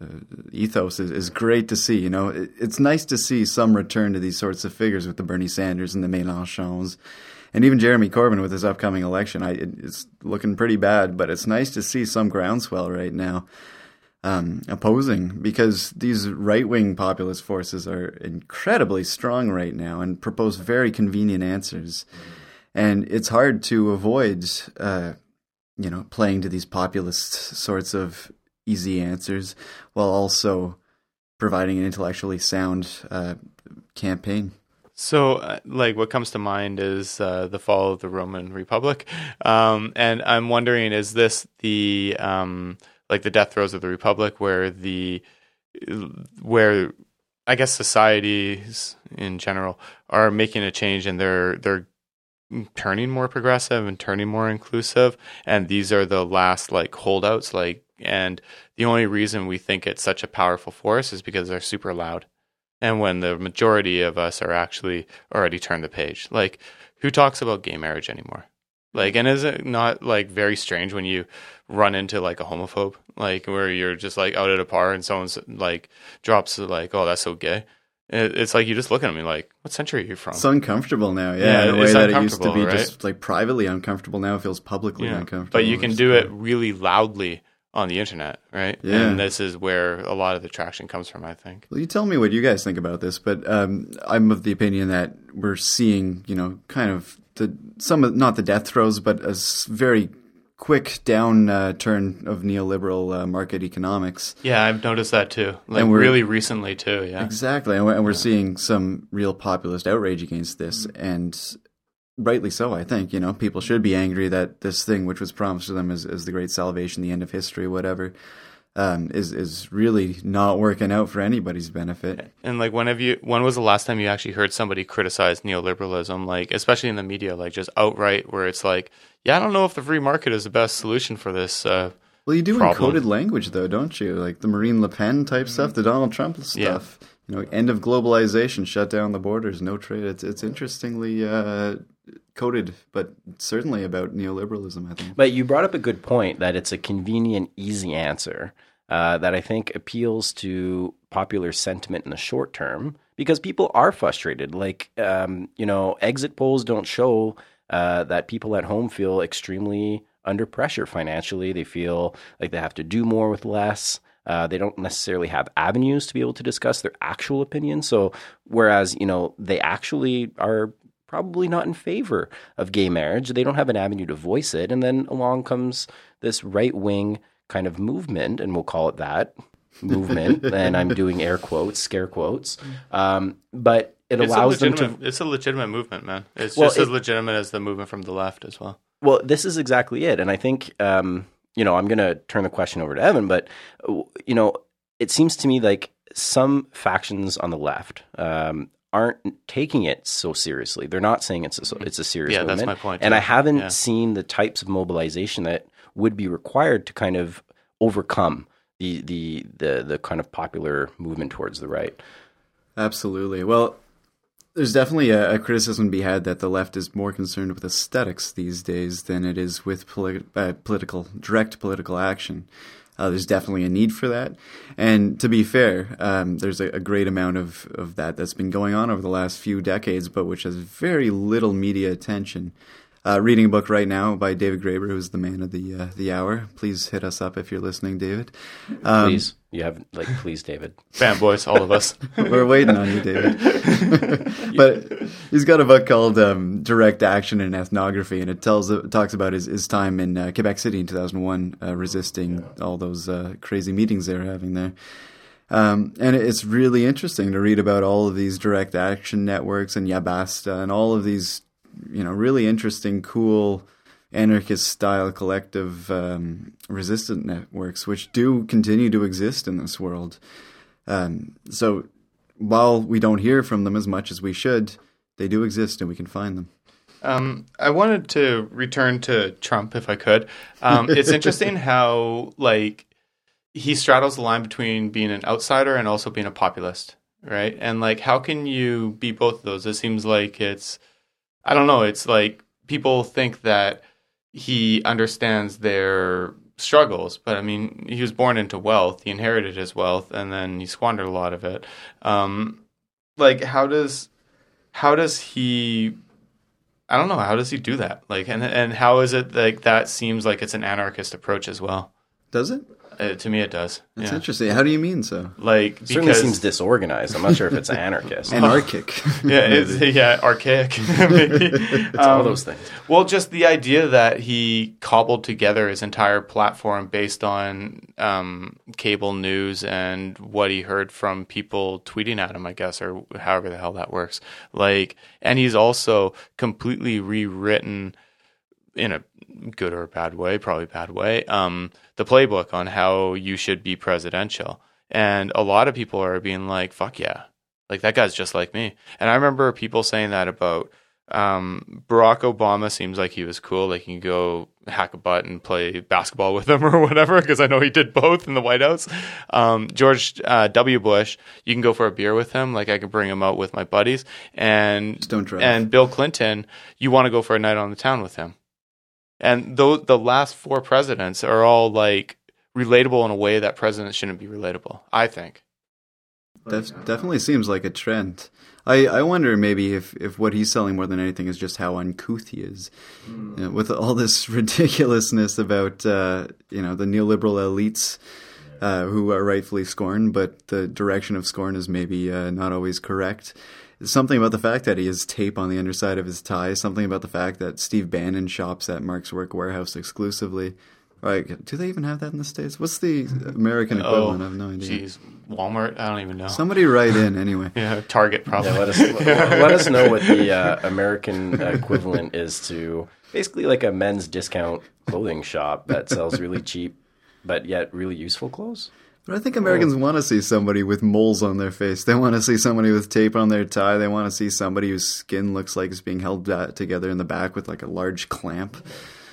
uh, ethos is, is great to see. You know, it, it's nice to see some return to these sorts of figures with the Bernie Sanders and the Mélenchons. and even Jeremy Corbyn with his upcoming election, I, it's looking pretty bad. But it's nice to see some groundswell right now um, opposing because these right wing populist forces are incredibly strong right now and propose very convenient answers. And it's hard to avoid, uh, you know, playing to these populist sorts of easy answers while also providing an intellectually sound uh, campaign. So, uh, like, what comes to mind is uh, the fall of the Roman Republic, um, and I'm wondering, is this the um, like the death throes of the Republic, where the where I guess societies in general are making a change and they're they're turning more progressive and turning more inclusive, and these are the last like holdouts, like, and the only reason we think it's such a powerful force is because they're super loud and when the majority of us are actually already turned the page. Like, who talks about gay marriage anymore? Like, and is it not like very strange when you run into like a homophobe, like where you're just like out at a bar and someone's like drops like, "Oh, that's so gay." It's like you just look at me like, "What century are you from?" It's uncomfortable now, yeah, Yeah, a way that it used to be uncomfortable, just like privately uncomfortable. Now it feels publicly Yeah. uncomfortable. But you can do it really loudly on the internet, right? Yeah. And this is where a lot of the traction comes from, I think. Well, you tell me what you guys think about this, but um, I'm of the opinion that we're seeing, you know, kind of the some of not the death throes, but a very quick down uh, turn of neoliberal uh, market economics. Yeah, I've noticed that too. Like really recently too. Yeah. Exactly, and we're, and we're seeing some real populist outrage against this, and rightly so. I think you know people should be angry that this thing, which was promised to them as, as the great salvation, the end of history, whatever, um, is is really not working out for anybody's benefit. And like, when have you? When was the last time you actually heard somebody criticize neoliberalism? Like, especially in the media, like just outright, where it's like, yeah, I don't know if the free market is the best solution for this. Uh, Well, you do problem. encoded language, though, don't you? Like the Marine Le Pen type stuff, the Donald Trump stuff. You know, end of globalization, shut down the borders, no trade. It's it's interestingly uh, coded, but certainly about neoliberalism. I think. But you brought up a good point that it's a convenient, easy answer uh, that I think appeals to popular sentiment in the short term because people are frustrated. Like, um, you know, exit polls don't show uh, that people at home feel extremely under pressure financially. They feel like they have to do more with less. Uh, they don't necessarily have avenues to be able to discuss their actual opinion. So, whereas you know they actually are probably not in favor of gay marriage, they don't have an avenue to voice it. And then along comes this right wing kind of movement, and we'll call it that movement. and I'm doing air quotes, scare quotes. Um, but it it's allows them to It's a legitimate movement, man. It's Well, just as legitimate as the movement from the left as well. Well, this is exactly it, and I think um, you know I'm going to turn the question over to Evan, but uh, you know it seems to me like some factions on the left um, aren't taking it so seriously. They're not saying it's a, it's a serious Yeah, that's movement. my point, And too. I haven't Yeah. seen the types of mobilization that would be required to kind of overcome the the the, the kind of popular movement towards the right. Absolutely. Well, there's definitely a, a criticism to be had that the left is more concerned with aesthetics these days than it is with politi- uh, political, direct political action. Uh, there's definitely a need for that. And to be fair, um, there's a, a great amount of, of that that's been going on over the last few decades, but which has very little media attention. Uh, reading a book right now by David Graeber, who's the man of the uh, the hour. Please hit us up if you're listening, David. Um, Please, you have like please, David. Fanboys, all of us. we're waiting on you, David. but he's got a book called um, "Direct Action and Ethnography," and it tells it talks about his, his time in uh, Quebec City in 2001, uh, resisting all those uh, crazy meetings they were having there. Um, and it's really interesting to read about all of these direct action networks and Ya Basta and all of these, you know, really interesting, cool anarchist style collective um, resistant networks, which do continue to exist in this world. Um, so while we don't hear from them as much as we should, they do exist and we can find them. Um, I wanted to return to Trump if I could. Um, it's interesting how like he straddles the line between being an outsider and also being a populist, right? And like, how can you be both of those? It seems like it's, I don't know. It's like people think that he understands their struggles, but I mean, he was born into wealth. He inherited his wealth, and then he squandered a lot of it. Um, like, how does how does he I don't know how does he do that? Like, and and how is it like that seems like it's an anarchist approach as well. Does it? Uh, to me, it does. That's yeah. interesting. How do you mean so? Like Certainly because seems disorganized. I'm not sure if it's anarchist. Anarchic. yeah, it's, yeah, archaic. maybe. it's all those things. Well, just the idea that he cobbled together his entire platform based on um, cable news and what he heard from people tweeting at him, I guess, or however the hell that works. Like, and he's also completely rewritten in a good or bad way, probably bad way, um, the playbook on how you should be presidential. And a lot of people are being like, fuck yeah. Like that guy's just like me. And I remember people saying that about um, Barack Obama seems like he was cool. Like you can go hack a butt and play basketball with him or whatever, because I know he did both in the White House. Um, George uh, W. Bush, you can go for a beer with him. Like I can bring him out with my buddies. And Just don't drive. and Bill Clinton, you want to go for a night on the town with him. And those the last four presidents are all like relatable in a way that presidents shouldn't be relatable. I think. Def- definitely seems like a trend. I, I wonder maybe if, if what he's selling more than anything is just how uncouth he is, You know, with all this ridiculousness about uh, you know the neoliberal elites uh, who are rightfully scorned, but the direction of scorn is maybe uh, not always correct. Something about the fact that he has tape on the underside of his tie. Something about the fact that Steve Bannon shops at Mark's Work Wearhouse exclusively. Like, do they even have that in the states? What's the American equivalent? I have no idea. Oh, Jeez, Walmart. I don't even know. Somebody write in anyway. yeah, Target probably. Yeah, let us let us know what the uh, American equivalent is to basically like a men's discount clothing shop that sells really cheap but yet really useful clothes. But I think Americans want to see somebody with moles on their face. They want to see somebody with tape on their tie. They want to see somebody whose skin looks like it's being held together in the back with like a large clamp.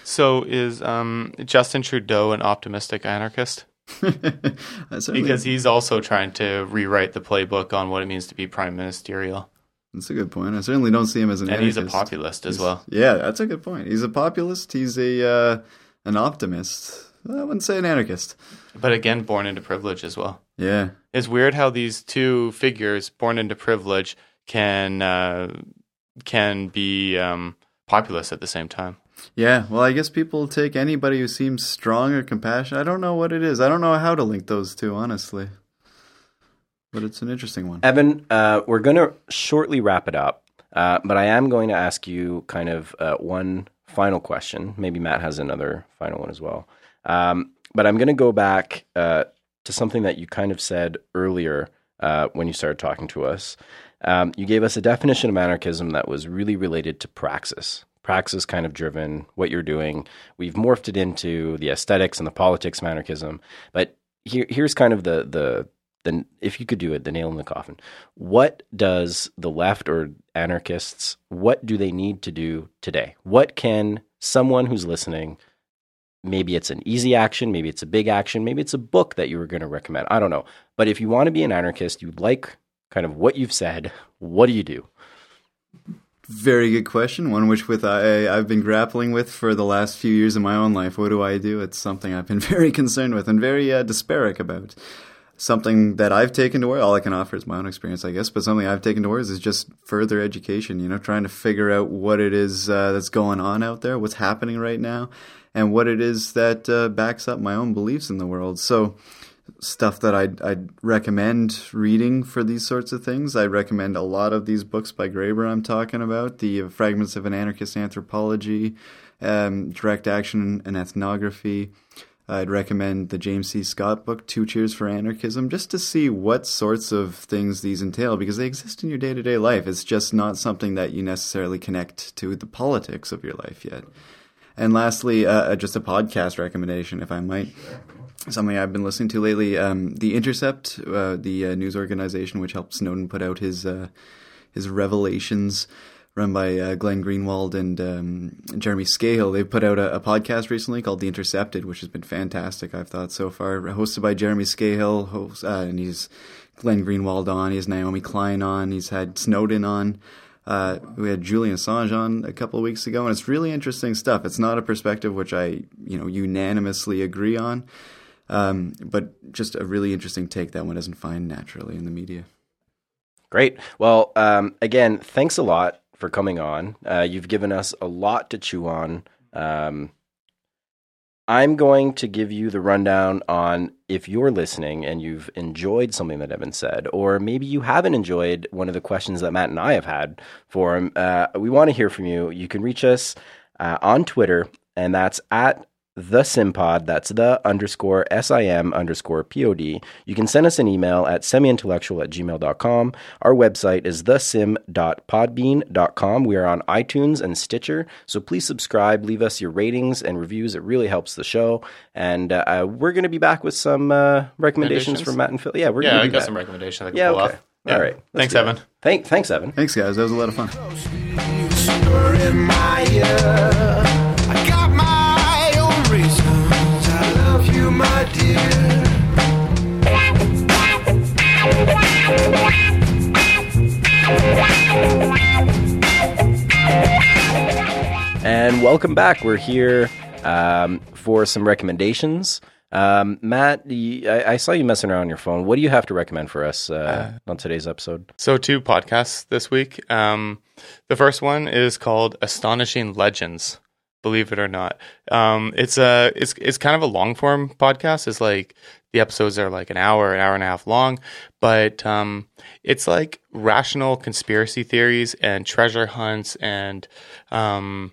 So is um, Justin Trudeau an optimistic anarchist? Because he's also trying to rewrite the playbook on what it means to be prime ministerial, that's a good point. I certainly don't see him as an and he's a populist as well. Yeah, that's a good point. He's a populist. He's a uh, an optimist. I wouldn't say an anarchist. But again, born into privilege as well. Yeah, It's weird how these two figures, born into privilege, can uh, can be um, populist at the same time. yeah. Well, I guess people take anybody who seems strong or compassionate. I don't know what it is. I don't know how to link those two, honestly. But it's an interesting one. Evan, uh, we're going to shortly wrap it up, uh, but I am going to ask you kind of uh, one final question. Maybe Matt has another final one as well. Um, but I'm going to go back uh, to something that you kind of said earlier uh, when you started talking to us. Um, you gave us a definition of anarchism that was really related to praxis. Praxis kind of driven what you're doing. We've morphed it into the aesthetics and the politics of anarchism. But here, here's kind of the the the if you could do it, the nail in the coffin. What does the left or anarchists? What do they need to do today? What can someone who's listening? Maybe it's an easy action, maybe it's a big action, maybe it's a book that you were going to recommend. I don't know. But if you want to be an anarchist, you like kind of what you've said, what do you do? Very good question. One which with I I've been grappling with for the last few years of my own life. What do I do? It's something I've been very concerned with and very uh, about. Something that I've taken to words. All I can offer is my own experience, I guess. But something I've taken to words is just further education. You know, trying to figure out what it is uh, that's going on out there, what's happening right now, and what it is that uh, backs up my own beliefs in the world. So stuff that I'd, I'd recommend reading for these sorts of things. I recommend a lot of these books by Graeber I'm talking about, the Fragments of an Anarchist Anthropology, um, Direct Action and Ethnography. I'd recommend the James C. Scott book, Two Cheers for Anarchism, just to see what sorts of things these entail because they exist in your day to day life. It's just not something that you necessarily connect to the politics of your life yet. And lastly, uh, just a podcast recommendation, if I might something I've been listening to lately. Um, the Intercept, uh, the uh, news organization which helped Snowden put out his uh, his revelations, run by uh, Glenn Greenwald and um, Jeremy Scahill. They put out a, a, podcast recently called The Intercepted, which has been fantastic. I've thought so far. Hosted by Jeremy Scahill, host, uh, and he's Glenn Greenwald on. He has Naomi Klein on. He's had Snowden on. Uh, we had Julian Assange on a couple of weeks ago, and it's really interesting stuff. It's not a perspective which I, you know, unanimously agree on, um, but just a really interesting take that one doesn't find naturally in the media. Great. Well, um, again, thanks a lot for coming on. Uh, you've given us a lot to chew on. Um, I'm going to give you the rundown on if you're listening and you've enjoyed something that Evan said, or maybe you haven't enjoyed one of the questions that Matt and I have had for him. Uh, we want to hear from you. You can reach us uh, on Twitter, and that's at the simpod that's the underscore sim underscore pod you can send us an email at semiintellectual at gmail.com our website is thesim.podbean.com we are on itunes and stitcher so please subscribe leave us your ratings and reviews it really helps the show and uh, we're going to be back with some uh, recommendations Recommendations? from matt and phil yeah we're Yeah, gonna I do got that. some recommendations I can yeah pull okay off. all right Thanks. Evan. Thank, thanks evan Thanks, guys. That was a lot of fun. And welcome back. We're here um, for some recommendations. Um, Matt, you, I, I saw you messing around on your phone. What do you have to recommend for us uh, on today's episode? So, two podcasts this week. Um, the first one is called Astonishing Legends. Believe it or not, um, it's a it's it's kind of a long form podcast. It's like the episodes are like an hour, an hour and a half long, but um, it's like rational conspiracy theories and treasure hunts and um,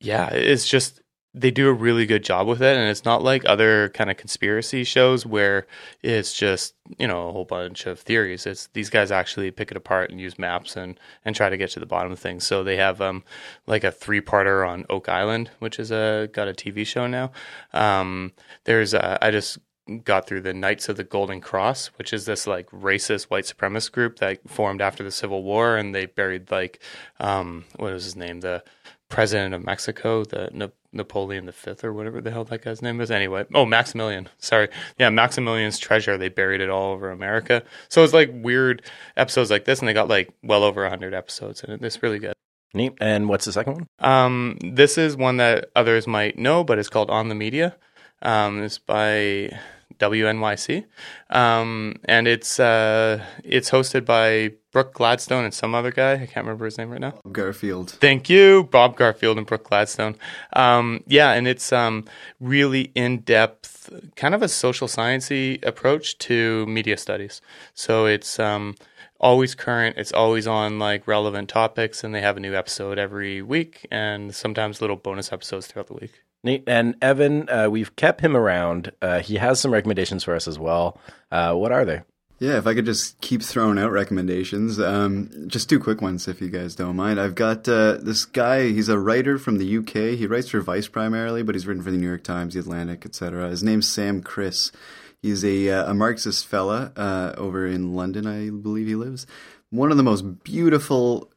yeah, it's just they do a really good job with it, and it's not like other kind of conspiracy shows where it's just you know a whole bunch of theories. It's these guys actually pick it apart and use maps and and try to get to the bottom of things. So they have um like a three parter on Oak Island, which is a got a TV show now. Um, there's uh, I just got through the Knights of the Golden Cross, which is this like racist white supremacist group that formed after the Civil War, and they buried like um what was his name the president of Mexico, the Na- Napoleon the Fifth or whatever the hell that guy's name is. Anyway, oh Maximilian, sorry, yeah, Maximilian's treasure. They buried it all over America. So it's like weird episodes like this, and they got like well over hundred episodes, and it's really good. Neat. And what's the second one? Um, this is one that others might know, but it's called On the Media. Um, it's by WNYC, um, and it's uh, it's hosted by Brooke Gladstone and some other guy. I can't remember his name right now. Garfield. Thank you, Bob Garfield and Brooke Gladstone. Um, yeah, and it's um, really in depth, kind of a social sciencey approach to media studies. So it's um, always current. It's always on like relevant topics, and they have a new episode every week, and sometimes little bonus episodes throughout the week. Neat. And Evan, uh, we've kept him around. Uh, he has some recommendations for us as well. Uh, what are they? Yeah, if I could just keep throwing out recommendations, um, just two quick ones if you guys don't mind. I've got uh, this guy. He's a writer from the UK. He writes for Vice primarily, but he's written for the New York Times, The Atlantic, etc. His name's Sam Kriss. He's a uh, a Marxist fella uh, over in London, I believe he lives. One of the most beautiful,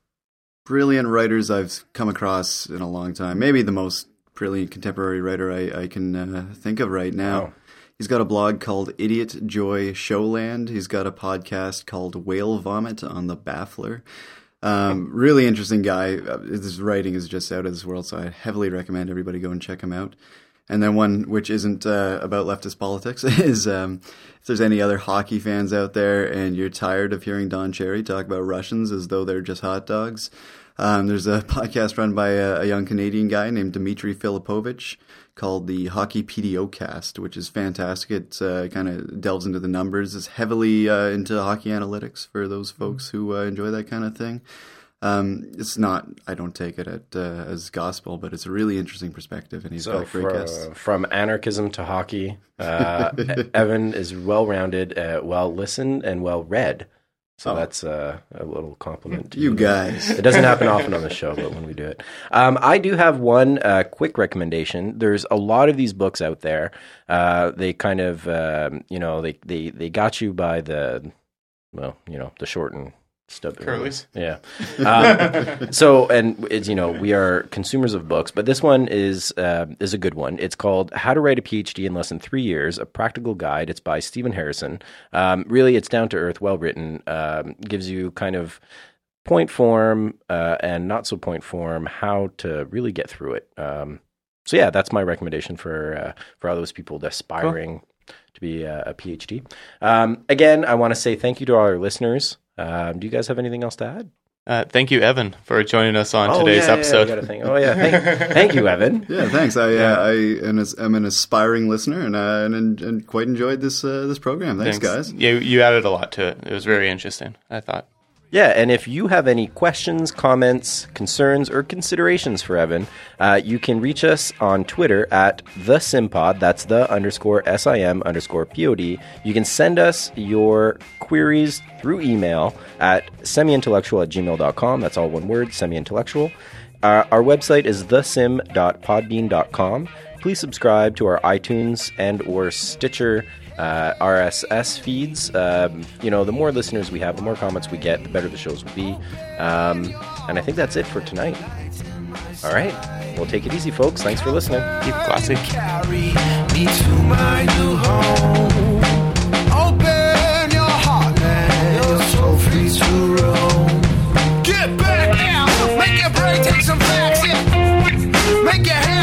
brilliant writers I've come across in a long time. Maybe the most brilliant contemporary writer I, I can uh, think of right now. He's got a blog called Idiot Joy Showland. He's got a podcast called Whale Vomit on the Baffler. Um, really interesting guy. Uh, His writing is just out of this world, so I heavily recommend everybody go and check him out. And then one which isn't uh, about leftist politics is um, if there's any other hockey fans out there and you're tired of hearing Don Cherry talk about Russians as though they're just hot dogs, um, there's a podcast run by a, a young Canadian guy named Dimitri Filipovic called the Hockey PDO Cast, which is fantastic. It uh, kind of delves into the numbers. It's heavily uh, into hockey analytics for those folks who uh, enjoy that kind of thing. Um, it's not. I don't take it at, uh, as gospel, but it's a really interesting perspective, and he's So got great guests. from anarchism to hockey, uh, Evan is well rounded, uh, well listened, and well read. So Oh. that's uh, a little compliment to You guys. It doesn't happen often on the show, but when we do it, um, I do have one uh, quick recommendation. There's a lot of these books out there. Uh, they kind of, um, you know, they, they they got you by the, well, you know, the short and Curlies. Yeah. Um, so, and it's, you know, we are consumers of books, but this one is uh, is a good one. It's called "How to Write a PhD in Less Than Three Years: A Practical Guide." It's by Stephen Harrison. Um, really, it's down to earth, well written. Um, gives you kind of point form uh, and not so point form how to really get through it. Um, so yeah, that's my recommendation for uh, for all those people aspiring to be a, a PhD. Um, again, I want to say thank you to all our listeners. Um, do you guys have anything else to add? Uh, thank you, Evan, for joining us on Oh, today's yeah, yeah, episode. we gotta think. Oh yeah, thank, thank you, Evan. Yeah, thanks. I uh, I am, as- am an aspiring listener and uh, and, and quite enjoyed this uh, this program. Thanks, guys. You you added a lot to it. It was very interesting. I thought. Yeah, and if you have any questions, comments, concerns, or considerations for Evan, uh, you can reach us on Twitter at the Simpod. That's the underscore sim underscore pod. You can send us your queries through email at semiintellectual at gmail.com. That's all one word, semi-intellectual. Uh, our website is thesim.podbean.com. Please subscribe to our iTunes and or Stitcher uh, RSS feeds. Um, you know, the more listeners we have, the more comments we get, the better the shows will be. Um, and I think that's it for tonight. All right. Well, take it easy, folks. Thanks for listening. Keep classic. Get back now. Make your brain take some facts. Make your hands.